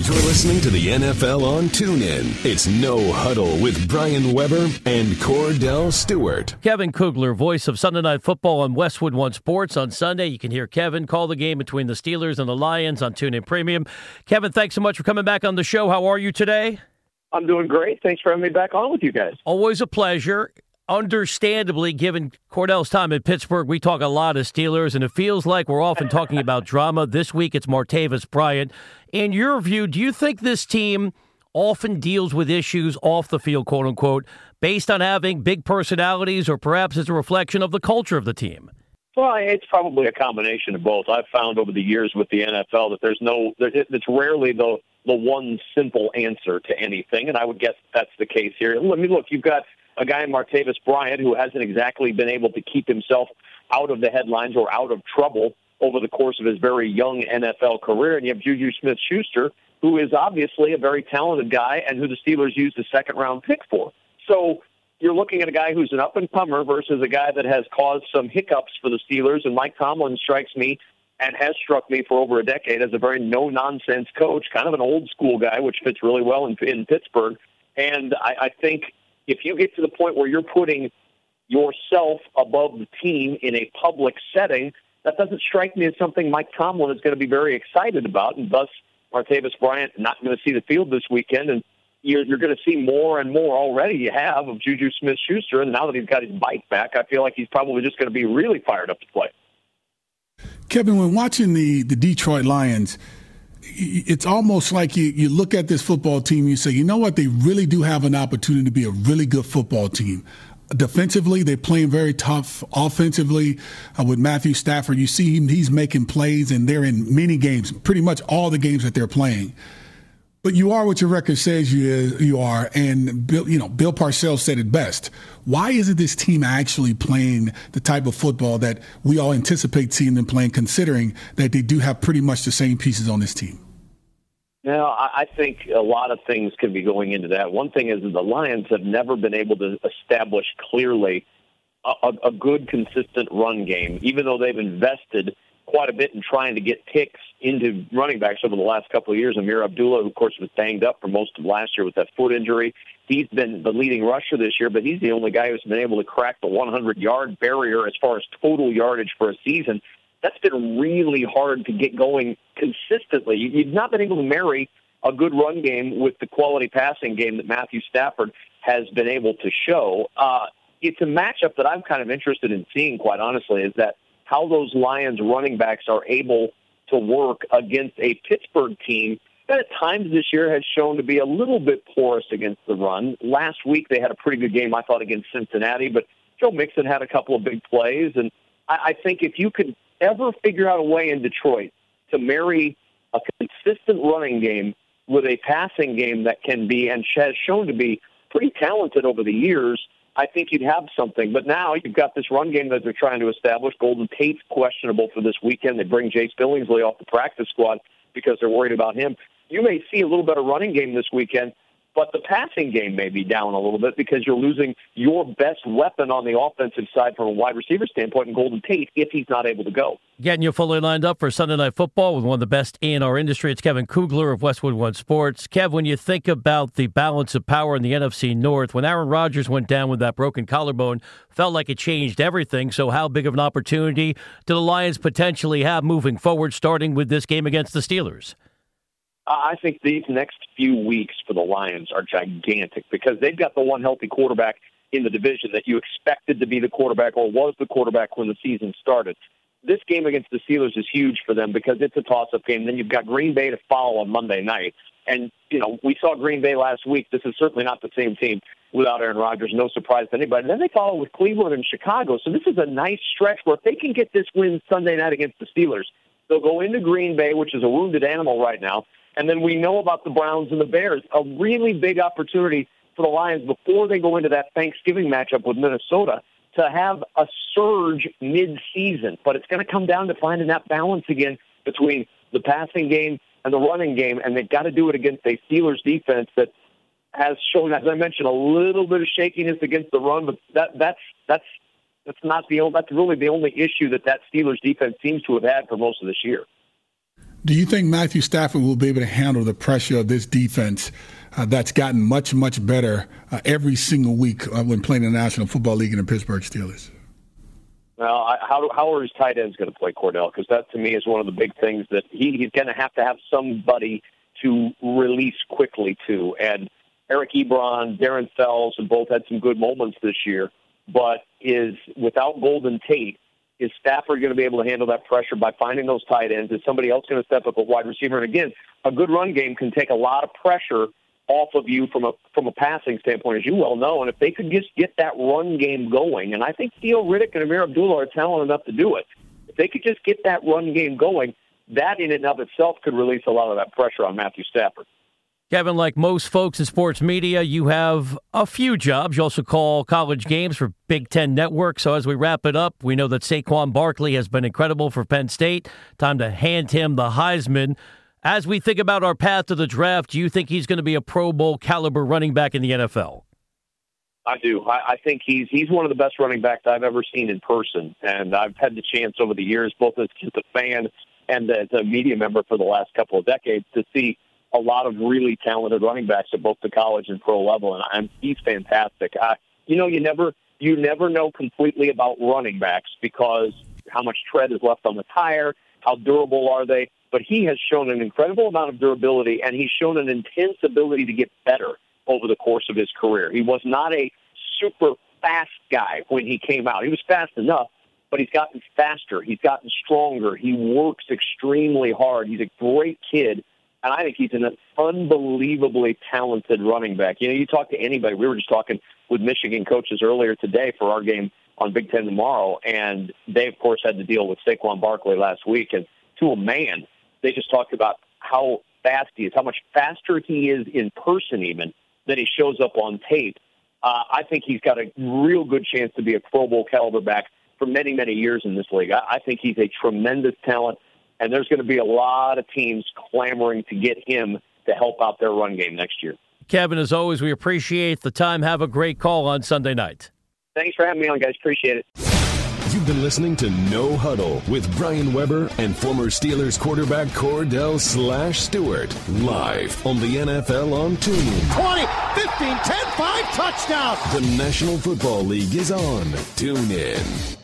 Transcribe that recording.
You're listening to the NFL on TuneIn. It's No Huddle with Brian Weber and Kordell Stewart. Kevin Kugler, voice of Sunday Night Football on Westwood One Sports. On Sunday, you can hear Kevin call the game between the Steelers and the Lions on TuneIn Premium. Kevin, thanks so much for coming back on the show. How are you today? I'm doing great. Thanks for having me back on with you guys. Always a pleasure understandably, given Kordell's time in Pittsburgh, we talk a lot of Steelers, and it feels like we're often talking about drama. This week, it's Martavis Bryant. In your view, do you think this team often deals with issues off the field, quote unquote, based on having big personalities, or perhaps as a reflection of the culture of the team? Well, it's probably a combination of both. I've found over the years with the NFL that there's no, it's rarely the the one simple answer to anything, and I would guess that's the case here. Let me look. You've got a guy in Martavis Bryant who hasn't exactly been able to keep himself out of the headlines or out of trouble over the course of his very young NFL career. And you have Juju Smith Schuster, who is obviously a very talented guy and who the Steelers used a second round pick for. So you're looking at a guy who's an up and comer versus a guy that has caused some hiccups for the Steelers. And Mike Tomlin strikes me and has struck me for over a decade as a very no nonsense coach, kind of an old school guy, which fits really well in, in Pittsburgh. And I, I think if you get to the point where you're putting yourself above the team in a public setting, that doesn't strike me as something Mike Tomlin is going to be very excited about, and thus Martavis Bryant not going to see the field this weekend, and you're, you're going to see more and more already. You have of Juju Smith-Schuster, and now that he's got his bike back, I feel like he's probably just going to be really fired up to play. Kevin, when watching the the Detroit Lions it's almost like you, you look at this football team, you say, you know what, they really do have an opportunity to be a really good football team. Defensively, they're playing very tough. Offensively, uh, with Matthew Stafford, you see him, he's making plays, and they're in many games, pretty much all the games that they're playing. But you are what your record says you you are, and Bill, you know Bill Parcells said it best. Why isn't this team actually playing the type of football that we all anticipate seeing them playing, considering that they do have pretty much the same pieces on this team? Now, I think a lot of things could be going into that. One thing is that the Lions have never been able to establish clearly a, a good, consistent run game, even though they've invested quite a bit in trying to get picks into running backs over the last couple of years. Ameer Abdullah, who of course was banged up for most of last year with that foot injury. He's been the leading rusher this year, but he's the only guy who's been able to crack the 100 yard barrier as far as total yardage for a season. That's been really hard to get going consistently. You've not been able to marry a good run game with the quality passing game that Matthew Stafford has been able to show. Uh, it's a matchup that I'm kind of interested in seeing, quite honestly, is that how those Lions running backs are able to work against a Pittsburgh team that at times this year has shown to be a little bit porous against the run. Last week they had a pretty good game, I thought, against Cincinnati, but Joe Mixon had a couple of big plays, and I, I think if you could ever figure out a way in Detroit to marry a consistent running game with a passing game that can be and has shown to be pretty talented over the years, I think you'd have something. But now you've got this run game that they're trying to establish. Golden Tate's questionable for this weekend. They bring Jace Billingsley off the practice squad because they're worried about him. You may see a little better running game this weekend but the passing game may be down a little bit because you're losing your best weapon on the offensive side from a wide receiver standpoint in Golden Tate if he's not able to go. Getting you fully lined up for Sunday Night Football with one of the best in our industry. It's Kevin Kugler of Westwood One Sports. Kev, when you think about the balance of power in the NFC North, when Aaron Rodgers went down with that broken collarbone, felt like it changed everything. So, how big of an opportunity do the Lions potentially have moving forward, starting with this game against the Steelers? I think these next few weeks for the Lions are gigantic because they've got the one healthy quarterback in the division that you expected to be the quarterback or was the quarterback when the season started. This game against the Steelers is huge for them because it's a toss-up game. Then you've got Green Bay to follow on Monday night. And, you know, we saw Green Bay last week. This is certainly not the same team without Aaron Rodgers. No surprise to anybody. And then they follow with Cleveland and Chicago. So this is a nice stretch where if they can get this win Sunday night against the Steelers, they'll go into Green Bay, which is a wounded animal right now, and then we know about the Browns and the Bears. A really big opportunity for the Lions before they go into that Thanksgiving matchup with Minnesota to have a surge mid-season. But it's going to come down to finding that balance again between the passing game and the running game, and they've got to do it against a Steelers defense that has shown, as I mentioned, a little bit of shakiness against the run. But that that's that's that's not the that's really the only issue that that Steelers defense seems to have had for most of this year. Do you think Matthew Stafford will be able to handle the pressure of this defense uh, that's gotten much, much better uh, every single week uh, when playing in the National Football League and the Pittsburgh Steelers? Well, I, how how are his tight ends going to play Kordell? Because that to me is one of the big things that he, he's going to have to have somebody to release quickly to. And Eric Ebron, Darren Fells have both had some good moments this year, but is without Golden Tate, is Stafford going to be able to handle that pressure by finding those tight ends? Is somebody else going to step up a wide receiver? And again, a good run game can take a lot of pressure off of you from a from a passing standpoint, as you well know. And if they could just get that run game going, and I think Theo Riddick and Ameer Abdullah are talented enough to do it. If they could just get that run game going, that in and of itself could release a lot of that pressure on Matthew Stafford. Kevin, like most folks in sports media, you have a few jobs. You also call college games for Big Ten Network. So as we wrap it up, we know that Saquon Barkley has been incredible for Penn State. Time to hand him the Heisman. As we think about our path to the draft, do you think he's going to be a Pro Bowl caliber running back in the NFL? I do. I, I think he's he's one of the best running backs I've ever seen in person, and I've had the chance over the years, both as just a fan and as a media member for the last couple of decades, to see a lot of really talented running backs at both the college and pro level, and I'm, he's fantastic. I, you know, you never you never know completely about running backs because how much tread is left on the tire, how durable are they but he has shown an incredible amount of durability and he's shown an intense ability to get better over the course of his career. He was not a super fast guy when he came out. He was fast enough, but he's gotten faster. He's gotten stronger. He works extremely hard. He's a great kid. And I think he's an unbelievably talented running back. You know, you talk to anybody. We were just talking with Michigan coaches earlier today for our game on Big Ten tomorrow, and they, of course, had to deal with Saquon Barkley last week. And to a man, they just talked about how fast he is, how much faster he is in person, even than he shows up on tape. Uh, I think he's got a real good chance to be a Pro Bowl caliber back for many, many years in this league. I, I think he's a tremendous talent, and there's going to be a lot of teams clamoring to get him to help out their run game next year. Kevin, as always, we appreciate the time. Have a great call on Sunday night. Thanks for having me on, guys. Appreciate it. You've been listening to No Huddle with Brian Weber and former Steelers quarterback Kordell Slash Stewart live on the NFL on TuneIn. 20, 15, 10, 5, touchdown. The National Football League is on TuneIn.